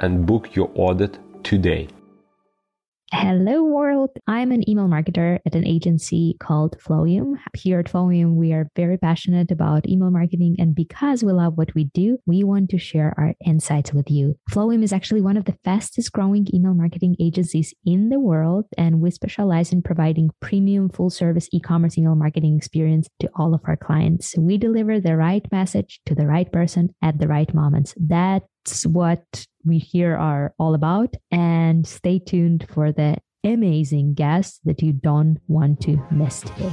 and book your audit today. Hello, world. I'm an email marketer at an agency called Flowium. Here at Flowium, we are very passionate about email marketing. And because we love what we do, we want to share our insights with you. Flowium is actually one of the fastest growing email marketing agencies in the world. And we specialize in providing premium full service e commerce email marketing experience to all of our clients. We deliver the right message to the right person at the right moments. That's what we here are all about. And stay tuned for the amazing guests that you don't want to miss today.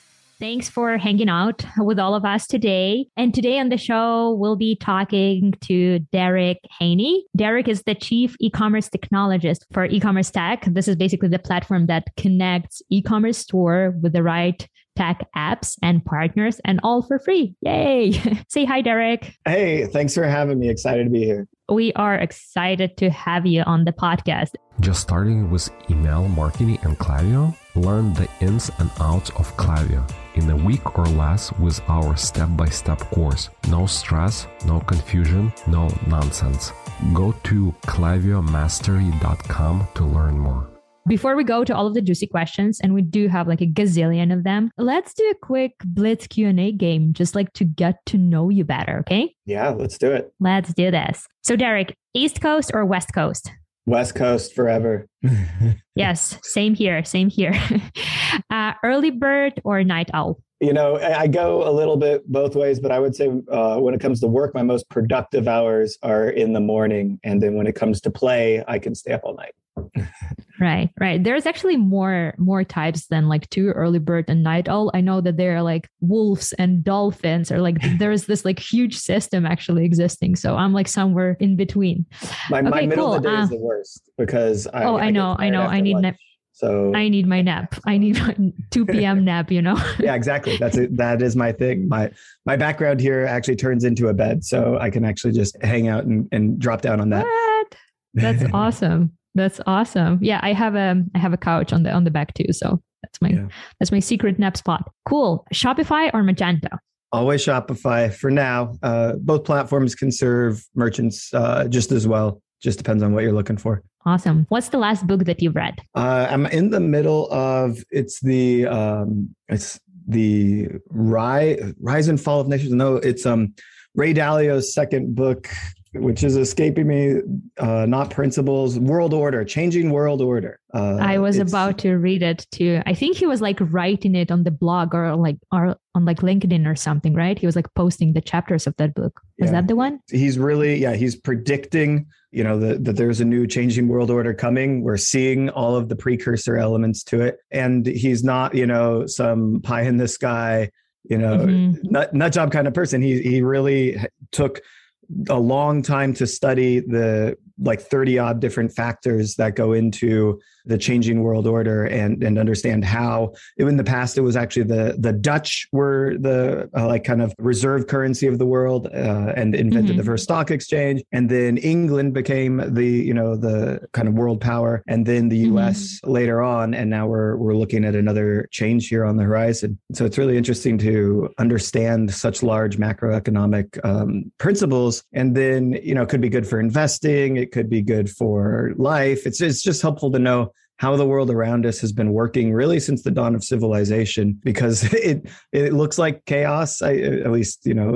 Thanks for hanging out with all of us today. And today on the show, we'll be talking to Derric Haynie. Derric is the chief e-commerce technologist for e-commerce tech. This is basically the platform that connects e-commerce store with the right tech apps and partners and all for free. Yay. Say hi, Derric. Hey, thanks for having me. Excited to be here. We are excited to have you on the podcast. Just starting with email marketing and Klaviyo, learn the ins and outs of Klaviyo in a week or less with our step by step course. No stress, no confusion, no nonsense. Go to klaviyomastery.com to learn more. Before we go to all of the juicy questions, and we do have like a gazillion of them, let's do a quick Blitz Q&A game, just like to get to know you better, okay? Yeah, let's do it. Let's do this. So Derric, East Coast or West Coast? West Coast forever. yes, same here, same here. uh, early bird or night owl? You know, I go a little bit both ways, but I would say uh, when it comes to work, my most productive hours are in the morning. And then when it comes to play, I can stay up all night. right right. There's actually more more types than like two early bird and night owl. I know that there are like wolves and dolphins or like there's this like huge system actually existing. So i'm like somewhere in between. My, okay, my middle cool. of the day uh, is the worst because I, oh i, know i know. I need nap. So i need my nap. I need my 2 p.m nap you know? Yeah exactly. That's it. That is my thing. My my background here actually turns into a bed so i can actually just hang out and, and drop down on that. What? that's awesome that's awesome. Yeah, I have a I have a couch on the on the back too. So that's my yeah. that's my secret nap spot. Cool. Shopify or Magento? Always Shopify for now. Uh, both platforms can serve merchants uh, just as well. Just depends on what you're looking for. Awesome. What's the last book that you've read? Uh, I'm in the middle of it's the um, it's the rise rise and fall of nations. No, it's um Ray Dalio's second book which is escaping me. Uh, not principles, world order, changing world order. Uh, I was about to read it too. I think he was like writing it on the blog or like or on like LinkedIn or something, right? He was like posting the chapters of that book. Was yeah. that the one? He's really, yeah, he's predicting, you know, that, that there's a new changing world order coming. We're seeing all of the precursor elements to it. And he's not, you know, some pie in the sky, you know, mm-hmm. nut, nut job kind of person. He he really took a long time to study the like 30 odd different factors that go into the changing world order and and understand how. In the past it was actually the the Dutch were the uh, like kind of reserve currency of the world uh, and invented mm-hmm. the first stock exchange. And then England became the you know the kind of world power. And then the US mm-hmm. later on and now we're we're looking at another change here on the horizon. So it's really interesting to understand such large macroeconomic um, principles. And then you know it could be good for investing. It could be good for life. It's it's just helpful to know how the world around us has been working really since the dawn of civilization because it it looks like chaos I, at least you know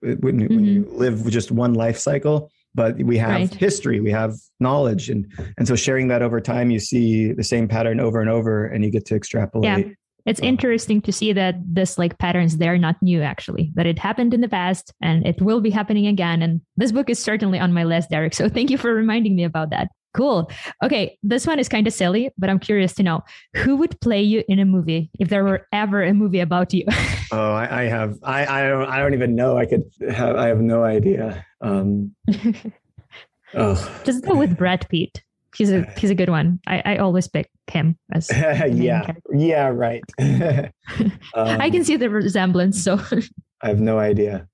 when, mm-hmm. when you mm-hmm. live just one life cycle but we have right. history we have knowledge and and so sharing that over time you see the same pattern over and over and you get to extrapolate yeah. It's interesting to see that this like patterns they're not new actually, that it happened in the past and it will be happening again. And this book is certainly on my list, Derric. So thank you for reminding me about that. Cool. Okay, this one is kind of silly, but I'm curious to know who would play you in a movie if there were ever a movie about you. oh, I, I, have. I, I don't. I don't even know. I could have. I have no idea. Um, oh. Just go with Brad Pitt. He's a he's a good one. I, I always pick him as yeah yeah right. um, I can see the resemblance. So I have no idea.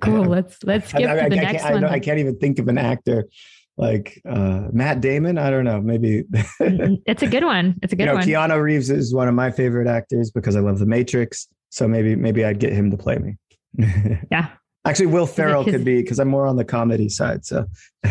cool. Let's let's skip I, I, to the next one. I can't even think of an actor like uh, Matt Damon. I don't know. Maybe it's a good one. It's a good you know, one. Keanu Reeves is one of my favorite actors because I love The Matrix. So maybe maybe I'd get him to play me. yeah. Actually, Will Ferrell could be because I'm more on the comedy side. So.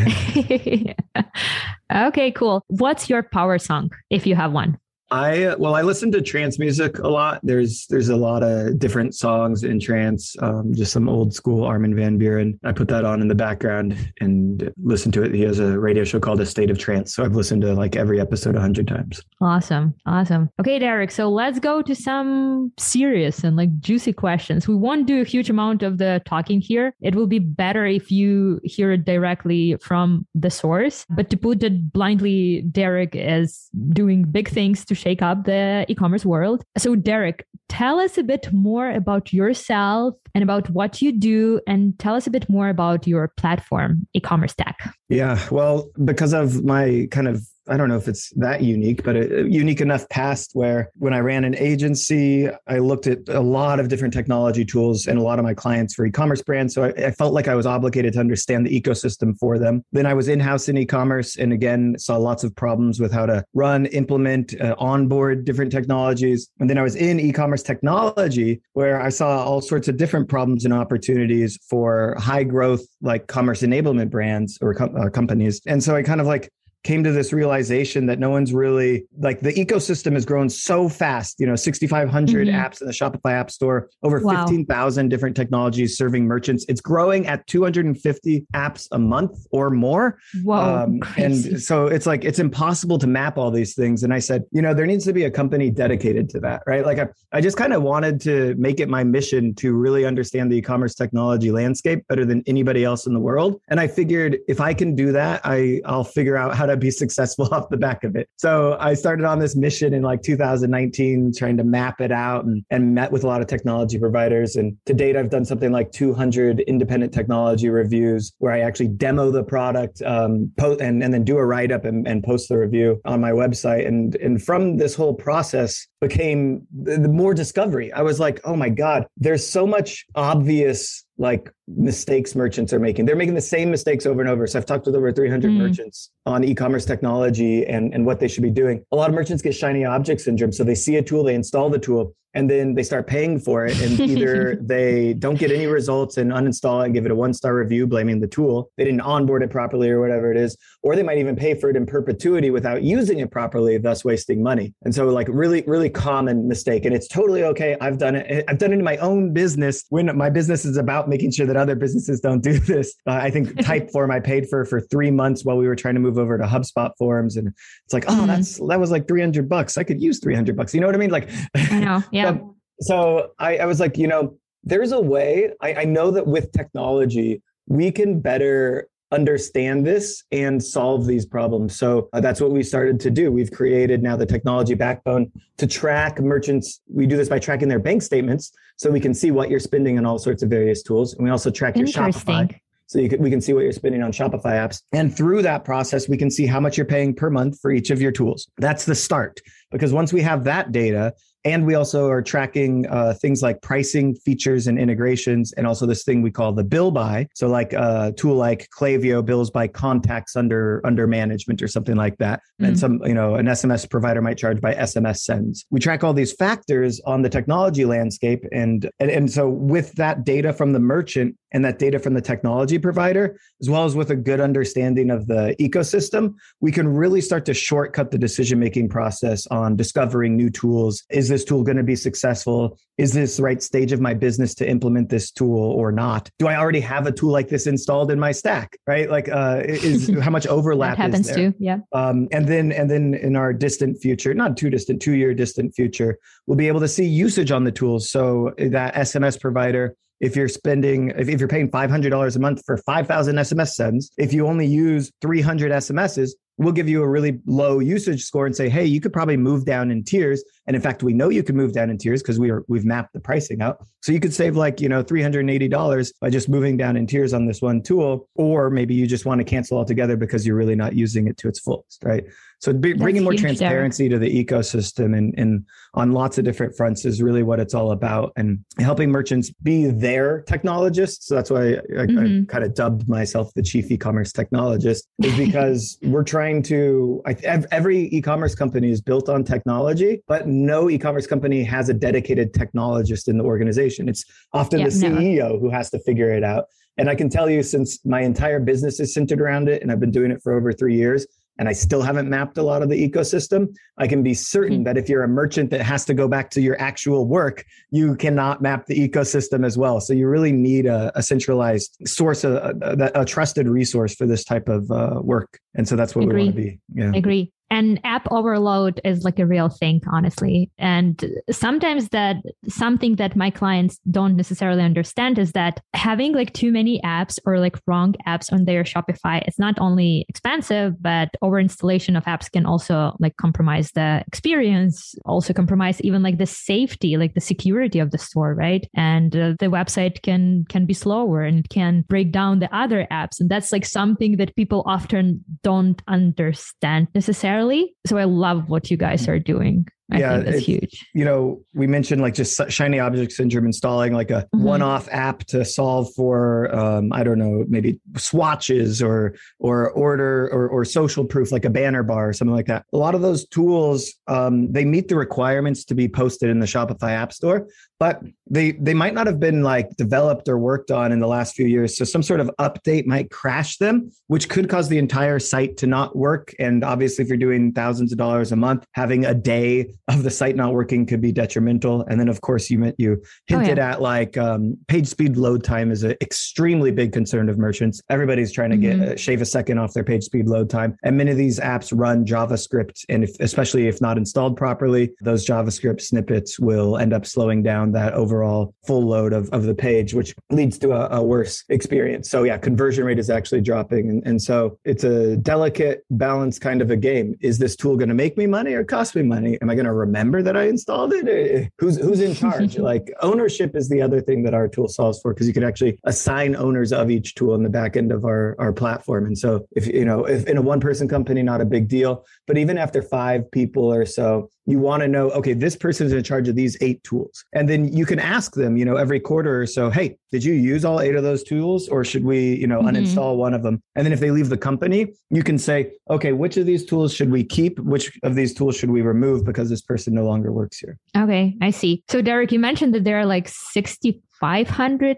okay, cool. What's your power song if you have one? I well, I listen to trance music a lot. There's there's a lot of different songs in trance. Um, just some old school Armin van Buuren. I put that on in the background and listen to it. He has a radio show called A State of Trance, so I've listened to like every episode a hundred times. Awesome, awesome. Okay, Derric. So let's go to some serious and like juicy questions. We won't do a huge amount of the talking here. It will be better if you hear it directly from the source. But to put it blindly, Derric is doing big things to shake up the e commerce world. So, Derric, tell us a bit more about yourself and about what you do, and tell us a bit more about your platform, e commerce tech. Yeah, well, because of my kind of I don't know if it's that unique, but a, a unique enough past where when I ran an agency, I looked at a lot of different technology tools and a lot of my clients for e-commerce brands. So I, I felt like I was obligated to understand the ecosystem for them. Then I was in-house in e-commerce and again saw lots of problems with how to run, implement, uh, onboard different technologies. And then I was in e-commerce technology where I saw all sorts of different problems and opportunities for high growth like commerce enablement brands or com- uh, companies. And so I kind of like came to this realization that no one's really like the ecosystem has grown so fast you know 6500 mm-hmm. apps in the shopify app store over wow. 15000 different technologies serving merchants. It's growing at 250 apps a month or more. Wow, um, and so it's like it's impossible to map all these things. And i said you know there needs to be a company dedicated to that right? Like i, I just kind of wanted to make it my mission to really understand the e-commerce technology landscape better than anybody else in the world. And i figured if i can do that i i'll figure out how to to be successful off the back of it. So I started on this mission in like 2019, trying to map it out and, and met with a lot of technology providers. And to date, I've done something like 200 independent technology reviews where I actually demo the product um, and, and then do a write up and, and post the review on my website. And, and from this whole process became the, the more discovery. I was like, oh my God, there's so much obvious like mistakes merchants are making. They're making the same mistakes over and over. So I've talked with over 300 mm. merchants on e-commerce technology and, and what they should be doing. A lot of merchants get shiny object syndrome. So they see a tool, they install the tool, and then they start paying for it and either they don't get any results and uninstall it and give it a one star review blaming the tool. They didn't onboard it properly or whatever it is or they might even pay for it in perpetuity without using it properly thus wasting money. And so like really really common mistake and it's totally okay. I've done it. I've done it in my own business. When my business is about making sure that other businesses don't do this uh, i think typeform i paid for for three months while we were trying to move over to hubspot forms and it's like oh mm-hmm. that's that was like 300 bucks. I could use 300 bucks. You know what i mean? Like i know. Yeah yeah. so I, I was like, you know, there's a way. I, I know that with technology, we can better understand this and solve these problems. So uh, that's what we started to do. We've created now the technology backbone to track merchants. We do this by tracking their bank statements so we can see what you're spending on all sorts of various tools. And we also track your Shopify. So you can, we can see what you're spending on Shopify apps. And through that process, we can see how much you're paying per month for each of your tools. That's the start. Because once we have that data, and we also are tracking uh, things like pricing, features, and integrations, and also this thing we call the bill by. So, like a tool like Klaviyo bills by contacts under under management or something like that. Mm-hmm. And some, you know, an SMS provider might charge by SMS sends. We track all these factors on the technology landscape, and and, and so with that data from the merchant and that data from the technology provider, as well as with a good understanding of the ecosystem, we can really start to shortcut the decision making process on discovering new tools. Is this tool going to be successful? Is this the right stage of my business to implement this tool or not? Do I already have a tool like this installed in my stack? Right? Like, uh, is how much overlap happens too? Yeah. Um, and then, and then in our distant future, not too distant, two year distant future, we'll be able to see usage on the tools. So that SMS provider if you're spending if, if you're paying $500 a month for 5000 sms sends if you only use 300 smss we'll give you a really low usage score and say hey you could probably move down in tiers and in fact we know you can move down in tiers because we are we've mapped the pricing out so you could save like you know $380 by just moving down in tiers on this one tool or maybe you just want to cancel altogether because you're really not using it to its fullest right so be, bringing more transparency to the ecosystem and, and on lots of different fronts is really what it's all about, and helping merchants be their technologists. So that's why I, mm-hmm. I kind of dubbed myself the chief e-commerce technologist, is because we're trying to. I, every e-commerce company is built on technology, but no e-commerce company has a dedicated technologist in the organization. It's often yeah, the CEO no. who has to figure it out. And I can tell you, since my entire business is centered around it, and I've been doing it for over three years, and I still haven't mapped a lot of the ecosystem, I can be certain mm-hmm. that if you're a merchant that has to go back to your actual work, you cannot map the ecosystem as well. So you really need a, a centralized source, a, a, a, trusted resource for this type of uh, work. And so that's what Agree. we want to be. Yeah. Agree and app overload is like a real thing honestly. And sometimes that something that my clients don't necessarily understand is that having like too many apps or like wrong apps on their shopify it's not only expensive but over installation of apps can also like compromise the experience also compromise even like the safety like the security of the store right? And uh, the website can can be slower and can break down the other apps. And that's like something that people often don't understand necessarily So I love what you guys are doing. I yeah, think that's huge. You know, we mentioned like just shiny object syndrome, installing like a mm-hmm. one-off app to solve for um, I don't know, maybe swatches or or order or, or social proof, like a banner bar or something like that. A lot of those tools, um, they meet the requirements to be posted in the Shopify App Store, but they they might not have been like developed or worked on in the last few years. So some sort of update might crash them, which could cause the entire site to not work. And obviously, if you're doing thousands of dollars a month, having a day of the site not working could be detrimental. And then, of course, you meant you hinted oh, yeah. at like um, page speed load time is an extremely big concern of merchants. Everybody's trying to mm-hmm. get uh, shave a second off their page speed load time, and many of these apps run JavaScript, and if, especially if not installed properly, those JavaScript snippets will end up slowing down that overall full load of, of the page, which leads to a, a worse experience. So yeah, conversion rate is actually dropping, and, and so it's a delicate balance kind of a game. Is this tool going to make me money or cost me money? Am I going to remember that I installed it? Who's who's in charge? like ownership is the other thing that our tool solves for because you can actually assign owners of each tool in the back end of our our platform. And so if you know if in a one person company, not a big deal, but even after five people or so, you want to know okay this person is in charge of these eight tools. And then you can ask them you know every quarter or so hey did you use all eight of those tools or should we you know mm-hmm. uninstall one of them? And then if they leave the company you can say okay which of these tools should we keep? Which of these tools should we remove because this person no longer works here? Okay i see. So derric you mentioned that there are like 6500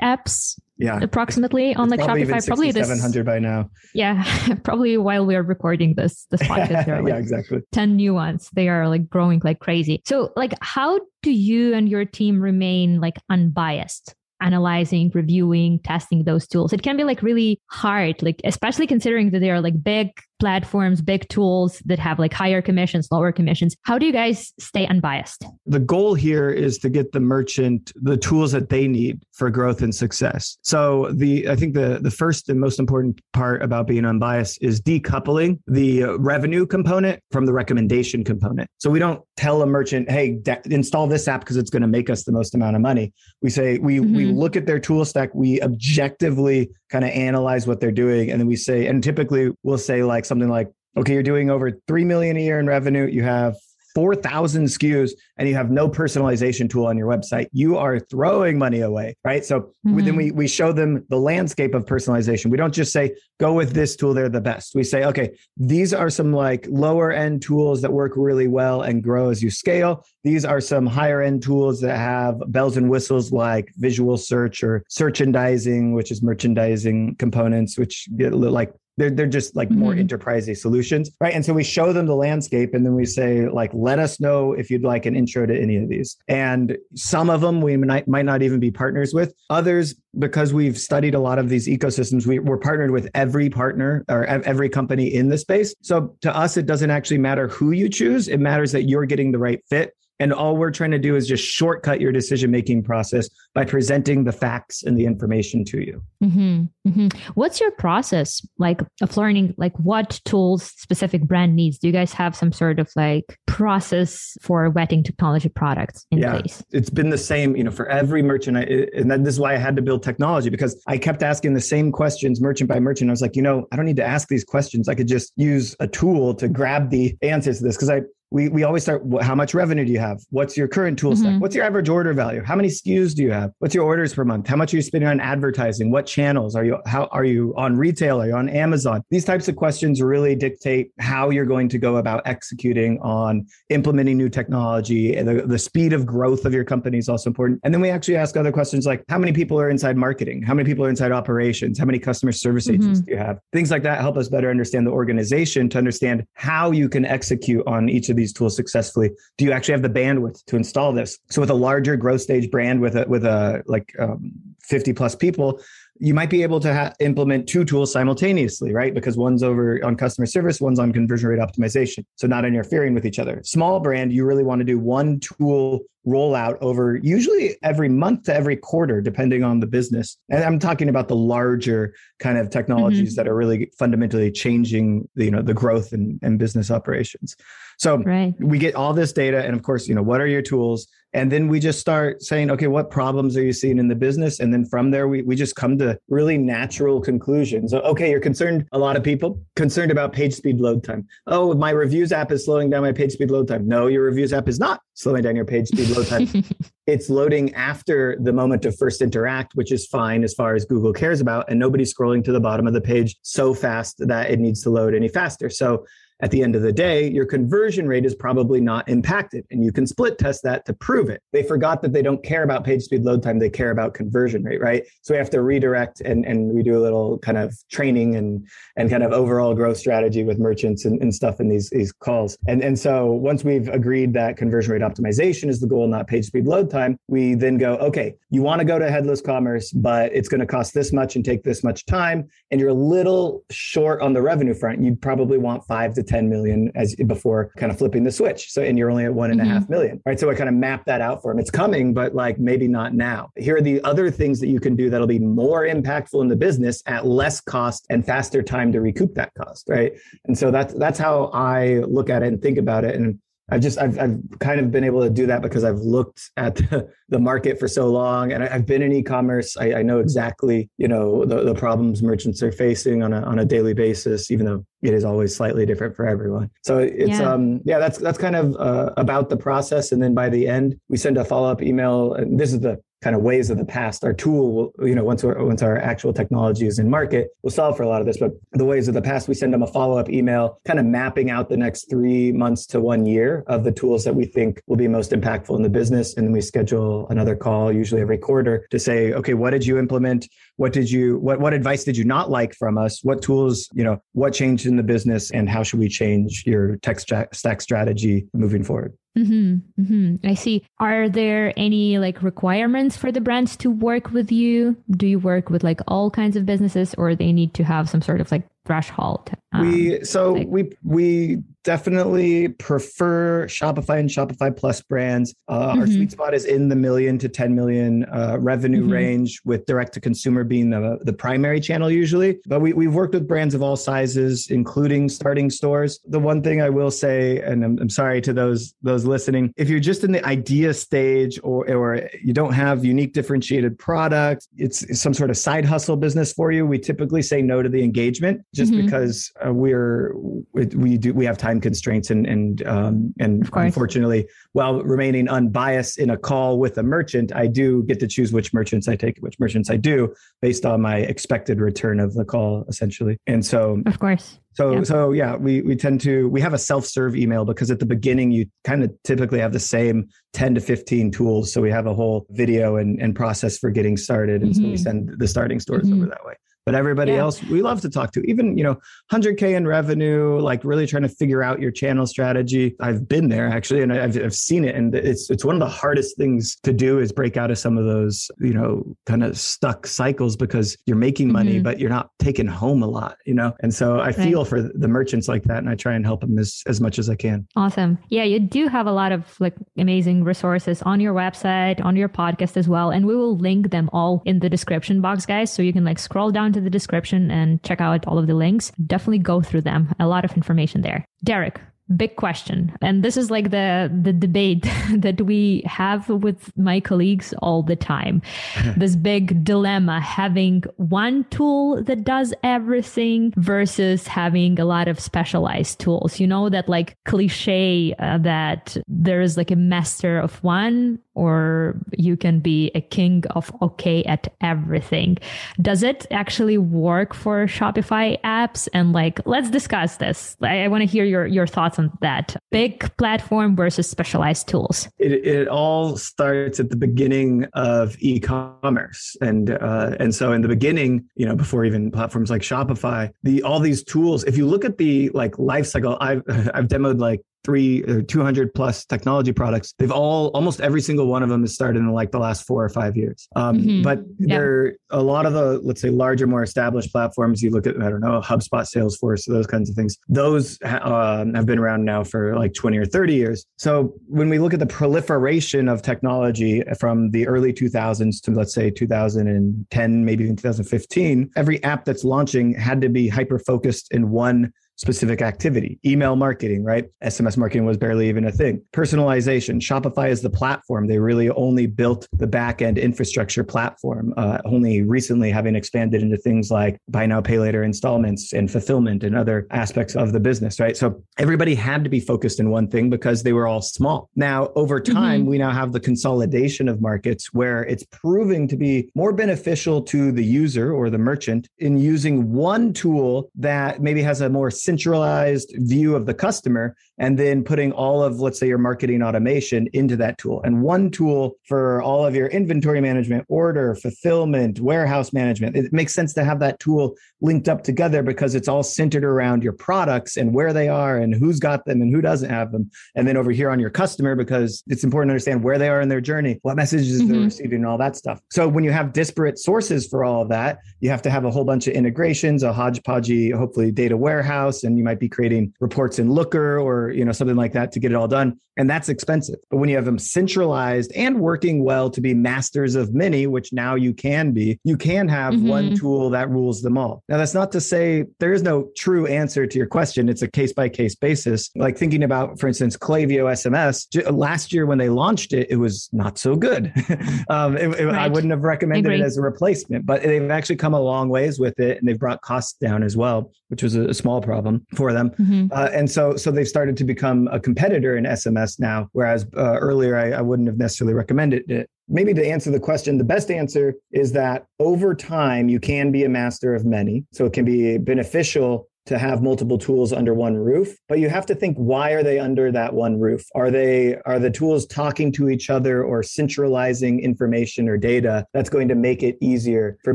apps yeah. approximately on like probably shopify probably this 700 by now. Yeah probably while we are recording this this podcast there are like yeah exactly. 10 new ones. They are like growing like crazy. So like how do you and your team remain like unbiased analyzing, reviewing, testing those tools. It can be like really hard, like especially considering that they are like big platforms, big tools that have like higher commissions, lower commissions. How do you guys stay unbiased? The goal here is to get the merchant the tools that they need for growth and success. So the I think the the first and most important part about being unbiased is decoupling the revenue component from the recommendation component. So we don't tell a merchant, "Hey, de- install this app because it's going to make us the most amount of money." We say we mm-hmm. we look at their tool stack, we objectively kind of analyze what they're doing and then we say and typically we'll say like something like, okay, you're doing over 3 million a year in revenue. You have 4,000 SKUs and you have no personalization tool on your website, you are throwing money away, right? So mm-hmm. then we, we show them the landscape of personalization. We don't just say, go with this tool, they're the best. We say, okay, these are some like lower end tools that work really well and grow as you scale. These are some higher end tools that have bells and whistles like visual search or merchandising, which is merchandising components, which get like they're, they're just like mm-hmm. more enterprisey solutions, right? And so we show them the landscape and then we say, like, let us know if you'd like an intro to any of these. And some of them we might, might not even be partners with. Others, because we've studied a lot of these ecosystems, we, we're partnered with every partner or every company in the space. So to us, it doesn't actually matter who you choose. It matters that you're getting the right fit and all we're trying to do is just shortcut your decision making process by presenting the facts and the information to you. Mm-hmm, mm-hmm. What's your process like of learning? Like, what tools specific brand needs? Do you guys have some sort of like process for vetting technology products in yeah, place? It's been the same, you know, for every merchant. I, and this is why I had to build technology because I kept asking the same questions merchant by merchant. I was like, you know, I don't need to ask these questions. I could just use a tool to grab the answers to this because I we, we always start how much revenue do you have? What's your current tool stack? Mm-hmm. what's your average order value? How many skus do you have? What's your orders per month? How much are you spending on advertising? What channels? Are you how are you on retail? Are you on amazon? These types of questions really dictate how you're going to go about executing on implementing new technology. The, the speed of growth of your company is also important. And then we actually ask other questions like how many people are inside marketing? How many people are inside operations? How many customer service mm-hmm. agents do you have? Things like that help us better understand the organization to understand how you can execute on each of these these tools successfully do you actually have the bandwidth to install this? So with a larger growth stage brand with a with a like um, 50 plus people you might be able to ha- implement two tools simultaneously, right? Because one's over on customer service, one's on conversion rate optimization. So not interfering with each other. Small brand, you really want to do one tool rollout over usually every month to every quarter, depending on the business. And I'm talking about the larger kind of technologies mm-hmm. that are really fundamentally changing the, you know, the growth and, and business operations. So right. we get all this data. And of course, you know, what are your tools? And then we just start saying, okay, what problems are you seeing in the business? And then from there, we, we just come to really natural conclusions. Okay, you're concerned, a lot of people concerned about page speed load time. Oh, my reviews app is slowing down my page speed load time. No, your reviews app is not slowing down your page speed load time. it's loading after the moment of first interact, which is fine as far as Google cares about. And nobody's scrolling to the bottom of the page so fast that it needs to load any faster. So at the end of the day, your conversion rate is probably not impacted. And you can split test that to prove it. They forgot that they don't care about page speed load time, they care about conversion rate, right? So we have to redirect and, and we do a little kind of training and, and kind of overall growth strategy with merchants and, and stuff in these, these calls. And, and so once we've agreed that conversion rate optimization is the goal, not page speed load time, we then go, okay, you want to go to headless commerce, but it's going to cost this much and take this much time. And you're a little short on the revenue front. You'd probably want five to 10 million as before kind of flipping the switch. So, and you're only at one and a half mm-hmm. million, right? So I kind of map that out for him. It's coming, but like maybe not now. Here are the other things that you can do that'll be more impactful in the business at less cost and faster time to recoup that cost, right? And so that's that's how I look at it and think about it. And I've just I've I've kind of been able to do that because I've looked at the, the market for so long, and I, have been in e-commerce. I, I, know exactly you know the, the problems merchants are facing on a on a daily basis, even though it is always slightly different for everyone. So it's yeah. um yeah that's that's kind of uh, about the process, and then by the end we send a follow up email, and this is the kind of ways of the past. Our tool will, you know, once once our actual technology is in market, will solve for a lot of this. But the ways of the past, we send them a follow up email, kind of mapping out the next three months to one year of the tools that we think will be most impactful in the business, and then we schedule another call, usually every quarter, to say, okay, what did you implement? What did you what what advice did you not like from us? What tools, you know, what changed in the business, and how should we change your tech stack strategy moving forward? Mm-hmm, mm-hmm. I see. Are there any like requirements for the brands to work with you? Do you work with like all kinds of businesses or they need to have some sort of like threshold? Um, we so like, we we definitely prefer Shopify and Shopify Plus brands. Uh, mm-hmm. Our sweet spot is in the million to 10 million uh, revenue mm-hmm. range, with direct to consumer being the, the primary channel usually. But we, we've worked with brands of all sizes, including starting stores. The one thing I will say, and I'm, I'm sorry to those those listening, if you're just in the idea stage or, or you don't have unique differentiated product, it's some sort of side hustle business for you, we typically say no to the engagement just mm-hmm. because uh, we're we do we have time time constraints and and um, and unfortunately, while remaining unbiased in a call with a merchant, I do get to choose which merchants I take, which merchants I do, based on my expected return of the call, essentially. And so, of course, so yeah. so yeah, we we tend to we have a self-serve email because at the beginning you kind of typically have the same 10 to 15 tools. So we have a whole video and, and process for getting started. And mm-hmm. so we mm-hmm. send the starting stores mm-hmm. over that way but everybody yeah. else we love to talk to even you know 100k in revenue like really trying to figure out your channel strategy i've been there actually and I've, I've seen it and it's it's one of the hardest things to do is break out of some of those you know kind of stuck cycles because you're making money mm-hmm. but you're not taking home a lot you know and so i right. feel for the merchants like that and i try and help them as, as much as i can awesome yeah you do have a lot of like amazing resources on your website on your podcast as well and we will link them all in the description box guys so you can like scroll down to the description and check out all of the links. Definitely go through them. A lot of information there. Derric, big question and this is like the the debate that we have with my colleagues all the time this big dilemma having one tool that does everything versus having a lot of specialized tools you know that like cliche uh, that there is like a master of one or you can be a king of okay at everything. Does it actually work for Shopify apps? And like, let's discuss this. I, I want to hear your, your thoughts on that. Big platform versus specialized tools. It, it all starts at the beginning of e-commerce. And, uh, and so in the beginning, you know, before even platforms like Shopify, the, all these tools, if you look at the like life cycle, I've, I've demoed like three or uh, 200 plus technology products they've all almost every single one of them has started in like the last four or five years um, mm-hmm. but yeah. there a lot of the let's say larger more established platforms you look at i don't know hubspot salesforce those kinds of things those um, have been around now for like 20 or 30 years so when we look at the proliferation of technology from the early 2000s to let's say 2010 maybe even 2015 every app that's launching had to be hyper focused in one specific activity. Email marketing, right? SMS marketing was barely even a thing. Personalization. Shopify is the platform. They really only built the back end infrastructure platform, uh, only recently having expanded into things like buy now, pay later installments and fulfillment and other aspects of the business, right? So everybody had to be focused in one thing because they were all small. Now, over mm-hmm. time, mm-hmm. we now have the consolidation of markets where it's proving to be more beneficial to the user or the merchant in using one tool that maybe has a more centralized view of the customer and then putting all of, let's say, your marketing automation into that tool. And one tool for all of your inventory management, order, fulfillment, warehouse management. It makes sense to have that tool linked up together because it's all centered around your products and where they are and who's got them and who doesn't have them. And then over here on your customer, because it's important to understand where they are in their journey, what messages mm-hmm. they're receiving, and all that stuff. So when you have disparate sources for all of that, you have to have a whole bunch of integrations, a hodgepodge, hopefully data warehouse, and you might be creating reports in Looker or you know something like that to get it all done, and that's expensive. But when you have them centralized and working well to be masters of many, which now you can be, you can have mm-hmm. one tool that rules them all. Now, that's not to say there is no true answer to your question. It's a case by case basis. Like thinking about, for instance, Klaviyo SMS. Last year when they launched it, it was not so good. um, it, it, right. I wouldn't have recommended it as a replacement, but they've actually come a long ways with it, and they've brought costs down as well, which was a, a small problem for them. Mm-hmm. Uh, and so, so they've started to become a competitor in SMS now, whereas uh, earlier I, I wouldn't have necessarily recommended it maybe to answer the question, the best answer is that over time, you can be a master of many. So it can be beneficial to have multiple tools under one roof but you have to think why are they under that one roof are they are the tools talking to each other or centralizing information or data that's going to make it easier for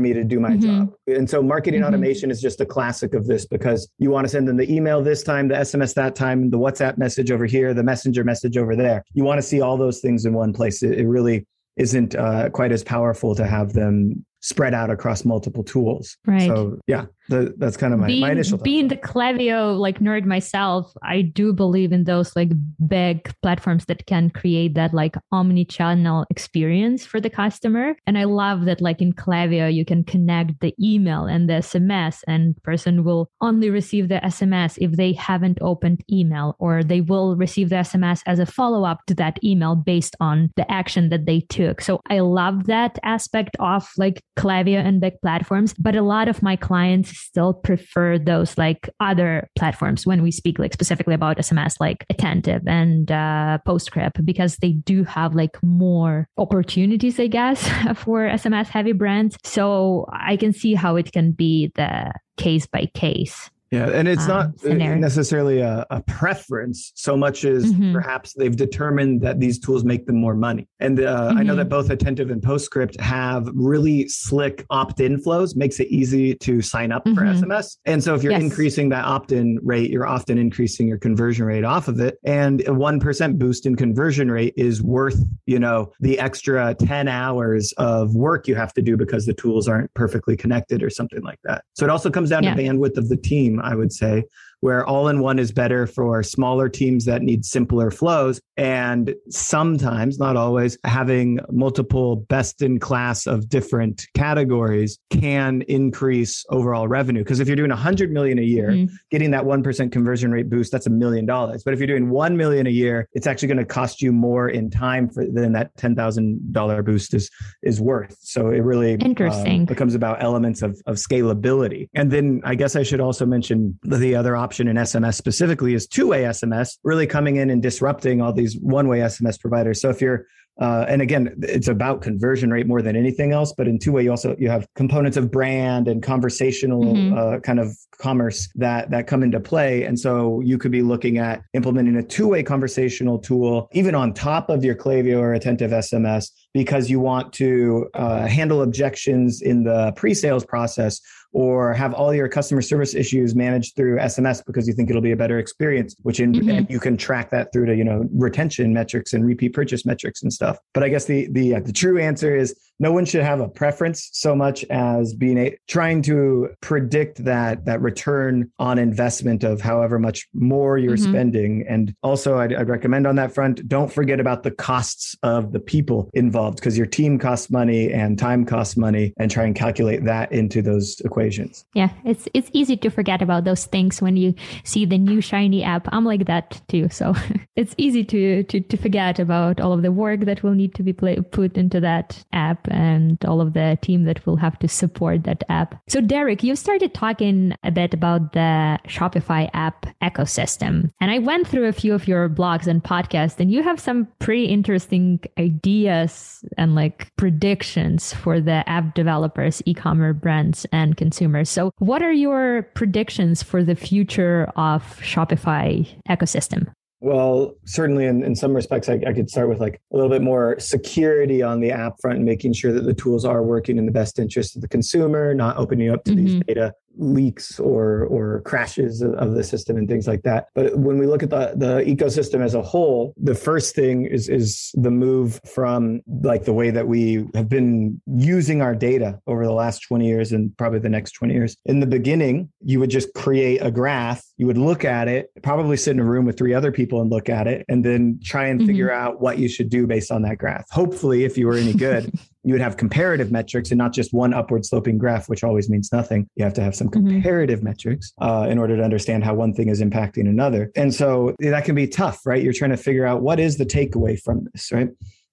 me to do my mm-hmm. job and so marketing mm-hmm. automation is just a classic of this because you want to send them the email this time the sms that time the whatsapp message over here the messenger message over there you want to see all those things in one place it, it really isn't uh, quite as powerful to have them spread out across multiple tools. Right. So yeah, the, that's kind of my, being, my initial thought. being the Klaviyo like nerd myself i do believe in those like big platforms that can create that like omni-channel experience for the customer and i love that like in Klaviyo you can connect the email and the sms and person will only receive the sms if they haven't opened email or they will receive the sms as a follow-up to that email based on the action that they took so i love that aspect of like Klaviyo and big platforms but a lot of my clients still prefer those like other platforms when we speak like specifically about SMS, like Attentive and uh, Postscript, because they do have like more opportunities, I guess, for SMS heavy brands. So I can see how it can be the case by case. Yeah, and it's um, not uh, scenario. necessarily a, a, preference so much as mm-hmm. perhaps they've determined that these tools make them more money. And uh, mm-hmm. I know that mm-hmm. both Attentive and Postscript have really slick opt-in flows, makes it easy to sign up mm-hmm. for SMS. And so if you're yes. increasing that opt-in rate, you're often increasing your conversion rate off of it. And a one percent boost in conversion rate is worth, you know, the extra ten hours of work you have to do because the tools aren't perfectly connected or something like that. So it also comes down yeah. to bandwidth of the team I would say where all in one is better for smaller teams that need simpler flows. And sometimes, not always, having multiple best in class of different categories can increase overall revenue. Because if you're doing 100 million a year, mm-hmm. getting that 1% conversion rate boost, that's a million dollars. But if you're doing 1 million a year, it's actually going to cost you more in time for, than that $10,000 boost is, is worth. So it really um, Interesting. Um, becomes about elements of, of scalability. And then I guess I should also mention the other option option in SMS specifically is two way SMS, really coming in and disrupting all these one way SMS providers. So if you're uh, and again, it's about conversion rate more than anything else. But in two way, you also you have components of brand and conversational mm-hmm. uh, kind of commerce that that come into play. And so you could be looking at implementing a two way conversational tool, even on top of your Klaviyo or Attentive SMS, because you want to uh, handle objections in the pre sales process or have all your customer service issues managed through SMS because you think it'll be a better experience, which in, mm-hmm. you can track that through to, you know, retention metrics and repeat purchase metrics and stuff. But I guess the, the, uh, the true answer is no one should have a preference so much as being a, trying to predict that, that return on investment of however much more you're mm-hmm. spending. And also I'd, I'd recommend on that front, don't forget about the costs of the people involved because your team costs money and time costs money and try and calculate that into those equations. Yeah, it's it's easy to forget about those things when you see the new shiny app. I'm like that too, so it's easy to to to forget about all of the work that will need to be play, put into that app and all of the team that will have to support that app. So Derric, you started talking a bit about the Shopify app ecosystem, and I went through a few of your blogs and podcasts, and you have some pretty interesting ideas and like predictions for the app developers, e-commerce brands, and consumers. So, what are your predictions for the future of Shopify ecosystem? Well, certainly in, in some respects, I, I, could start with like a little bit more security on the app front making sure that the tools are working in the best interest of the consumer, not opening up to mm-hmm. these data leaks or or crashes of the system and things like that. But when we look at the the ecosystem as a whole, the first thing is is the move from like the way that we have been using our data over the last 20 years and probably the next 20 years. In the beginning, you would just create a graph, you would look at it, probably sit in a room with three other people and look at it and then try and mm-hmm. figure out what you should do based on that graph. Hopefully, if you were any good, you would have comparative metrics and not just one upward sloping graph, which always means nothing. You have to have some mm-hmm. comparative mm-hmm. metrics uh, in order to understand how one thing is impacting another. And so that can be tough, right? You're trying to figure out what is the takeaway from this, right?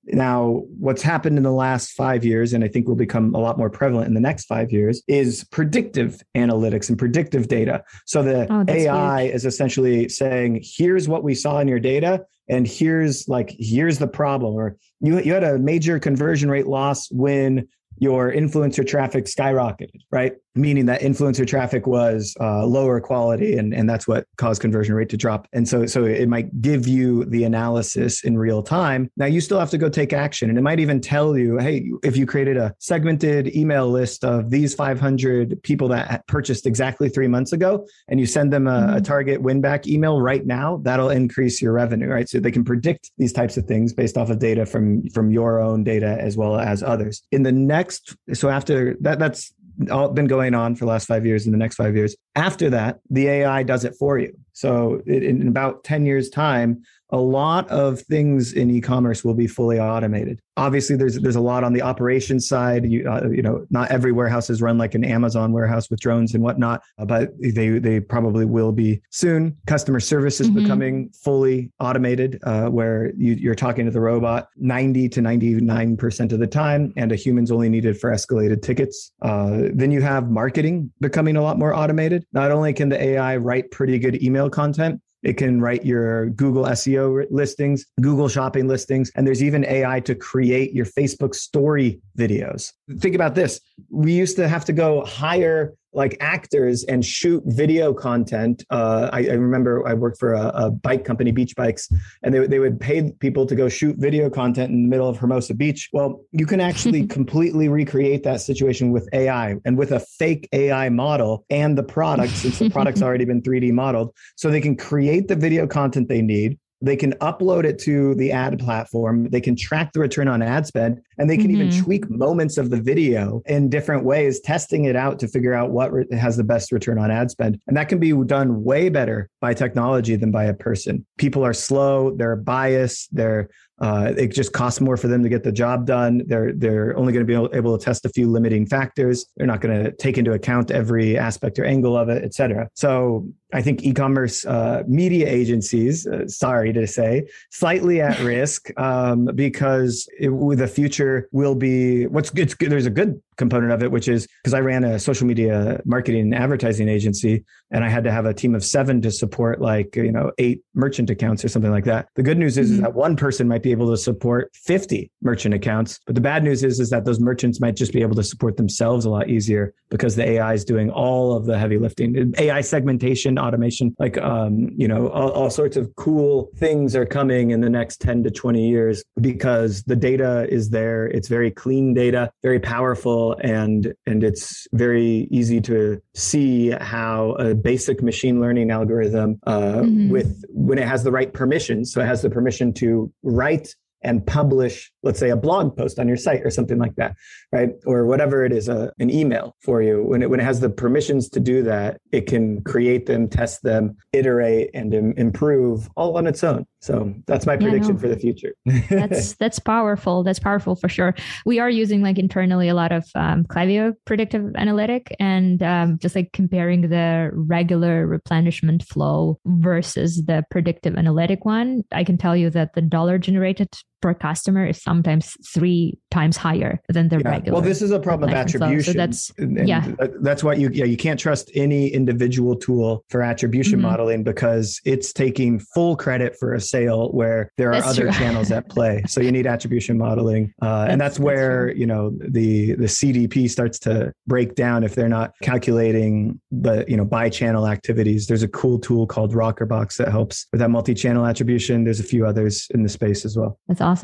Now, what's happened in the last five years, and I think will become a lot more prevalent in the next five years, is predictive analytics and predictive data. So the oh, AI is essentially saying, here's what we saw in your data, and here's like, here's the problem. Or you, you had a major conversion rate loss when your influencer traffic skyrocketed, right? Meaning that influencer traffic was uh, lower quality, and, and that's what caused conversion rate to drop. And so, so it might give you the analysis in real time. Now you still have to go take action, and it might even tell you, hey, if you created a segmented email list of these 500 people that purchased exactly three months ago, and you send them a, mm-hmm. a target win back email right now, that'll increase your revenue, right? So they can predict these types of things based off of data from from your own data as well as others. In the next next, so after that, that's all been going on for the last five years. In the next five years, after that, the AI does it for you. So in about ten years' time, a lot of things in e-commerce will be fully automated. Obviously, there's there's a lot on the operations side. You uh, you know, not every warehouse is run like an Amazon warehouse with drones and whatnot, uh, but they they probably will be soon. Customer service is mm-hmm. becoming fully automated, uh, where you, you're talking to the robot 90 to 99 percent of the time, and a human's only needed for escalated tickets. Uh, then you have marketing becoming a lot more automated. Not only can the AI write pretty good email content, it can write your Google SEO listings, Google shopping listings, and there's even AI to create your Facebook story videos. Think about this. We used to have to go hire like actors and shoot video content. Uh, I, I, remember I worked for a, a, bike company, Beach Bikes, and they, they would pay people to go shoot video content in the middle of Hermosa Beach. Well, you can actually completely recreate that situation with AI and with a fake AI model and the product, since the product's already been 3D modeled. So they can create the video content they need they can upload it to the ad platform. They can track the return on ad spend and they can mm-hmm. even tweak moments of the video in different ways, testing it out to figure out what re- has the best return on ad spend. And that can be done way better by technology than by a person. People are slow, they're biased, they're uh, it just costs more for them to get the job done. They're they're only going to be able, able, to test a few limiting factors. They're not going to take into account every aspect or angle of it, et cetera. So I think e-commerce uh, media agencies, uh, sorry to say, slightly at risk um, because it, the future will be what's good. There's a good component of it, which is because I ran a social media marketing and advertising agency, and I had to have a team of seven to support like you know eight merchant accounts or something like that. The good news is, mm-hmm. is that one person might be able to support 50 merchant accounts, but the bad news is is that those merchants might just be able to support themselves a lot easier because the AI is doing all of the heavy lifting. AI segmentation, automation, like um, you know, all, all sorts of cool things are coming in the next 10 to 20 years because the data is there. It's very clean data, very powerful and and it's very easy to see how a basic machine learning algorithm uh, mm-hmm. with when it has the right permissions so it has the permission to write and publish, let's say, a blog post on your site or something like that, right? Or whatever it is, a, an email for you. When it when it has the permissions to do that, it can create them, test them, iterate, and Im- improve all on its own. So that's my prediction yeah, no. for the future. that's that's powerful. That's powerful for sure. We are using like internally a lot of um, Klaviyo predictive analytic and um, just like comparing the regular replenishment flow versus the predictive analytic one. I can tell you that the dollar generated per customer is sometimes three times higher than the yeah. regular. Well, this is a problem of attribution. So that's and yeah. That's why you yeah you can't trust any individual tool for attribution mm-hmm. modeling because it's taking full credit for a sale where there are that's other true. channels at play. So you need attribution modeling, uh, that's, and that's where that's you know the the CDP starts to break down if they're not calculating the you know by channel activities. There's a cool tool called Rockerbox that helps with that multi-channel attribution. There's a few others in the space as well. That's awesome.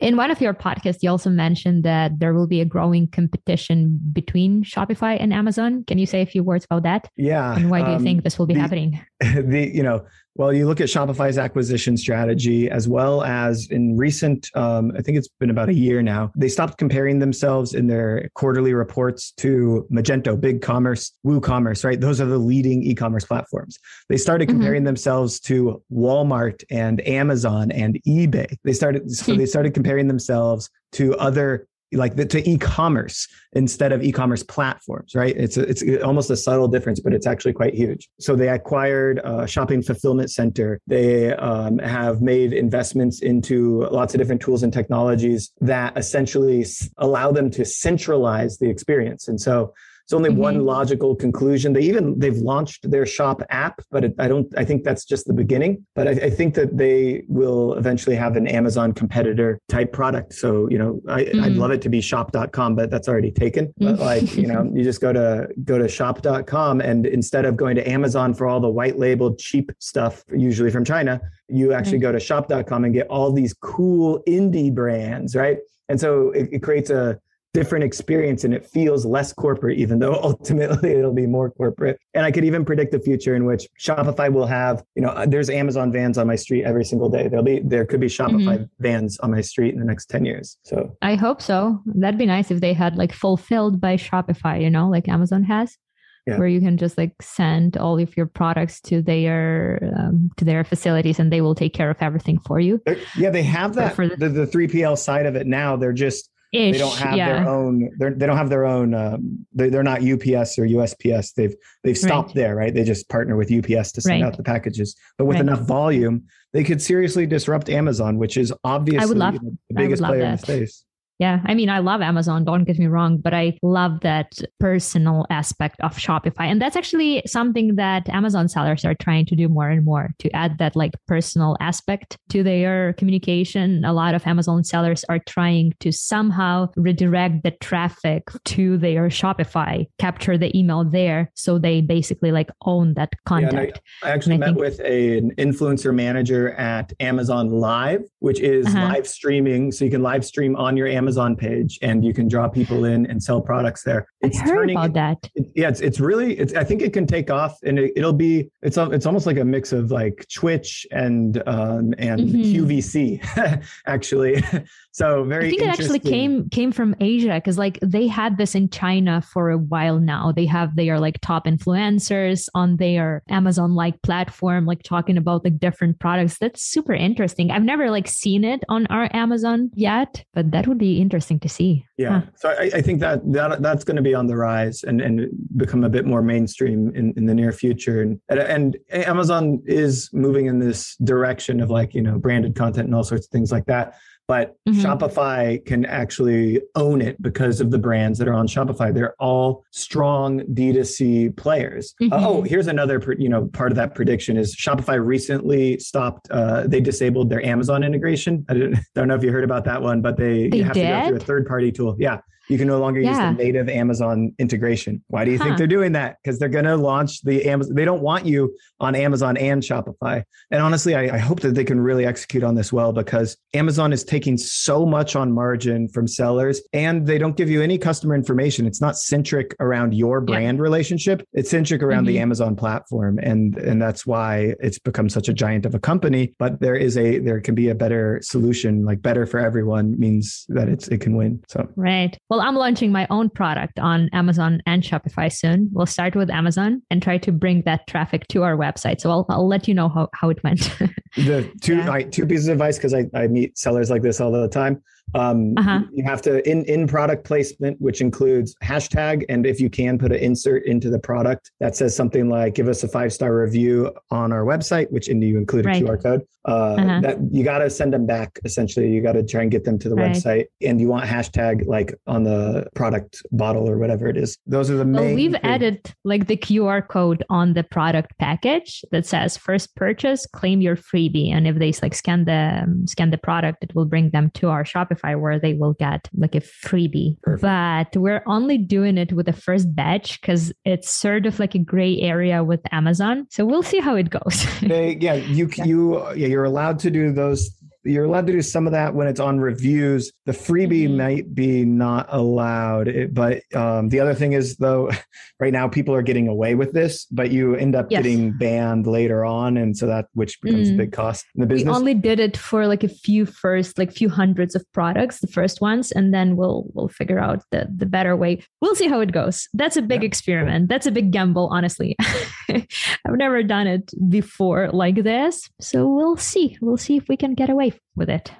In one of your podcasts, you also mentioned that there will be a growing competition between Shopify and Amazon. Can you say a few words about that? Yeah. And why do you um, think this will be the, happening? The you know well, you look at Shopify's acquisition strategy as well as in recent, um, I think it's been about a year now, they stopped comparing themselves in their quarterly reports to Magento, BigCommerce, WooCommerce, right? Those are the leading e commerce platforms. They started mm-hmm. comparing mm-hmm. themselves to Walmart and Amazon and eBay. They started, so they started comparing themselves to other like the, to e-commerce instead of e-commerce platforms right? It's a, it's almost a subtle difference but it's actually quite huge. So they acquired a shopping fulfillment center. They um, have made investments into lots of different tools and technologies that essentially allow them to centralize the experience. And so it's only mm-hmm. one logical conclusion. They even they've launched their shop app, but it, I don't. I think that's just the beginning. But I, I, think that they will eventually have an Amazon competitor type product. So you know, I, mm-hmm. I'd love it to be shop.com, but that's already taken. But mm-hmm. like you know, you just go to go to shop.com, and instead of going to Amazon for all the white labeled cheap stuff, usually from China, you actually go to shop.com and get all these cool indie brands, right? And so it, it creates a different experience and it feels less corporate, even though ultimately it'll be more corporate. And I could even predict the future in which Shopify will have, you know, there's Amazon vans on my street every single day. There'll be, there could be Shopify mm-hmm. vans on my street in the next 10 years. So I hope so. That'd be nice if they had like fulfilled by Shopify, you know, like Amazon has. Yeah. where you can just like send all of your products to their um, to their facilities and they will take care of everything for you. They're- yeah, they have that For the- the, the 3PL side of it now. They're just Ish, they don't have yeah. their own they're, they don't have their own um, they, they're not ups or usps they've they've stopped Right. there right they just partner with ups to send Right. out the packages but with Right. enough volume they could seriously disrupt amazon which is obviously love- you know, the biggest player in the space Yeah, I mean, I love Amazon, don't get me wrong, but I love that personal aspect of Shopify. And that's actually something that Amazon sellers are trying to do more and more to add that like personal aspect to their communication. A lot of Amazon sellers are trying to somehow redirect the traffic to their Shopify, capture the email there. So they basically like own that Yeah, and contact. I actually I met think- with a- an influencer manager at Amazon Live, which is Uh-huh. live streaming. So you can live stream on your Amazon page and you can draw people in and sell products there. I heard about that. It, yeah, it's it's really it's I think it can take off and it, it'll be it's it's almost like a mix of like Twitch and um and Mhm. QVC actually. so very I think it actually came came from Asia because like they had this in China for a while now. They have they are like top influencers on their Amazon like platform, like talking about like different products. That's super interesting. I've never like seen it on our Amazon yet, but that would be interesting to see. Yeah. Huh. So I, I think that, that that's going to be on the rise and, and become a bit more mainstream in, in the near future. And, and Amazon is moving in this direction of like, you know, branded content and all sorts of things like that. But Mhm. Shopify can actually own it because of the brands that are on Shopify. They're all strong D2C players. Mhm. oh, here's another, you know, part of that prediction is Shopify recently stopped, uh, they disabled their Amazon integration. I don't, know if you heard about that one, but they, They you have to go through a third party tool. Yeah. You can no longer use the native Amazon integration. Why do you Huh. think they're doing that? Because they're going to launch the Amazon. They don't want you on Amazon and Shopify. And honestly, I, I hope that they can really execute on this well because Amazon is taking so much on margin from sellers and they don't give you any customer information. It's not centric around your Yeah. brand relationship. It's centric around the Mhm. Amazon platform. And, and that's why it's become such a giant of a company. But there is a, there can be a better solution, like better for everyone means that it's, it can win. So Right. Well, I'm launching my own product on Amazon and Shopify soon. We'll start with Amazon and try to bring that traffic to our website. So I'll, I'll let you know how, how it went. the two Yeah. all right, two pieces of advice because I, I meet sellers like this all the time um, Uh-huh. you have to in in product placement which includes hashtag and if you can put an insert into the product that says something like give us a five star review on our website which and you include a Right. qr code uh, Uh-huh. that you got to send them back essentially you got to try and get them to the Right. website and you want hashtag like on the product bottle or whatever it is those are the main Well, we've things. added like the QR code on the product package that says first purchase, claim your freebie. And if they like scan the um, scan the product, it will bring them to our Shopify where they will get like a freebie. Perfect. But we're only doing it with the first batch because it's sort of like a gray area with Amazon. So we'll see how it goes. they yeah you Yeah. you yeah you're allowed to do those you're allowed to do some of that when it's on reviews the freebie Mhm. might be not allowed It- but um, the other thing is though right now people are getting away with this but you end up Yes. getting banned later on and so that which becomes a Mm. big cost in the business. we only did it for like a few first like few hundreds of products the first ones and then we'll we'll figure out the the better way we'll see how it goes that's a big Yeah. experiment that's a big gamble honestly i've never done it before like this so we'll see we'll see if we can get away with it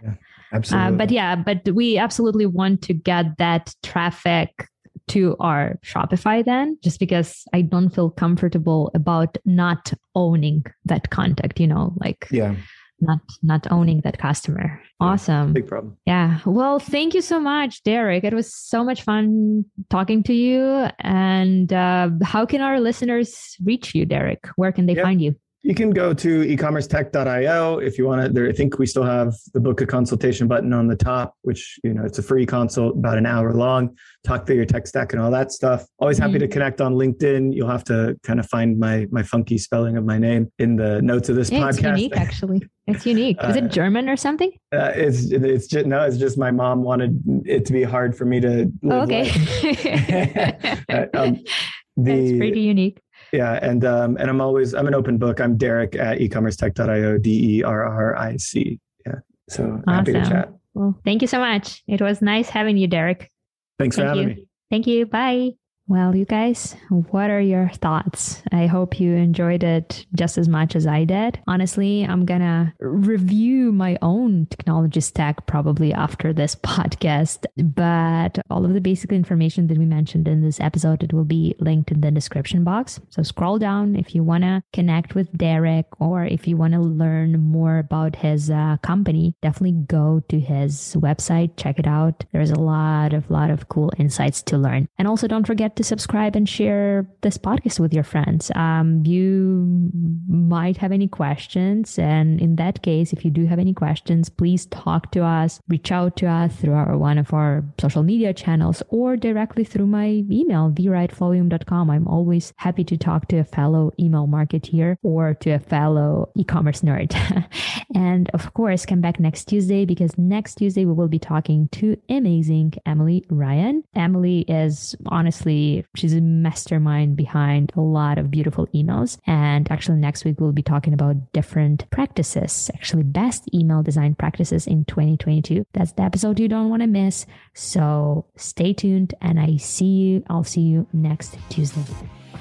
absolutely uh, but yeah but we absolutely want to get that traffic to our Shopify then, just because I don't feel comfortable about not owning that contact, you know, like yeah not not owning that customer. Awesome. big problem Yeah. Well, thank you so much, Derric. It was so much fun talking to you. And uh, how can our listeners reach you, Derric? Where can they Yeah. find you? You can go to ecommercetech.io if you want to there i think we still have the book a consultation button on the top which you know it's a free consult about an hour long talk through your tech stack and all that stuff always happy Mhm. to connect on linkedin you'll have to kind of find my my funky spelling of my name in the notes of this Yeah, it's unique, actually. It's unique. Is Uh, it German or something? uh, it's it's just no it's just my mom wanted it to be hard for me to Oh, okay. Uh, um, That's pretty unique. Yeah and um and i'm always i'm an open book i'm derric at ecommercetech.io d-e-r-r-i-c yeah so happy to chat Well, thank you so much. It was nice having you, Derric. thanks for having you. me Thank you. Bye. Well, you guys, what are your thoughts? I hope you enjoyed it just as much as I did. Honestly, I'm gonna review my own technology stack probably after this podcast, but all of the basic information that we mentioned in this episode, it will be linked in the description box. So scroll down if you wanna connect with Derric or if you wanna learn more about his uh, company, definitely go to his website, check it out. There's a lot of lot of cool insights to learn. And also don't forget to subscribe and share this podcast with your friends. Um, you might have any questions. And in that case, if you do have any questions, please talk to us, reach out to us through our, one of our social media channels or directly through my email, thewritefolium.com. I'm always happy to talk to a fellow email marketeer or to a fellow e-commerce nerd. and of course, come back next Tuesday because next Tuesday we will be talking to amazing Emily Ryan. Emily is honestly she's a mastermind behind a lot of beautiful emails. And actually, next week we'll be talking about different practices, actually, best email design practices in 2022. That's the episode you don't want to miss. So stay tuned, and I see you. I'll see you next Tuesday.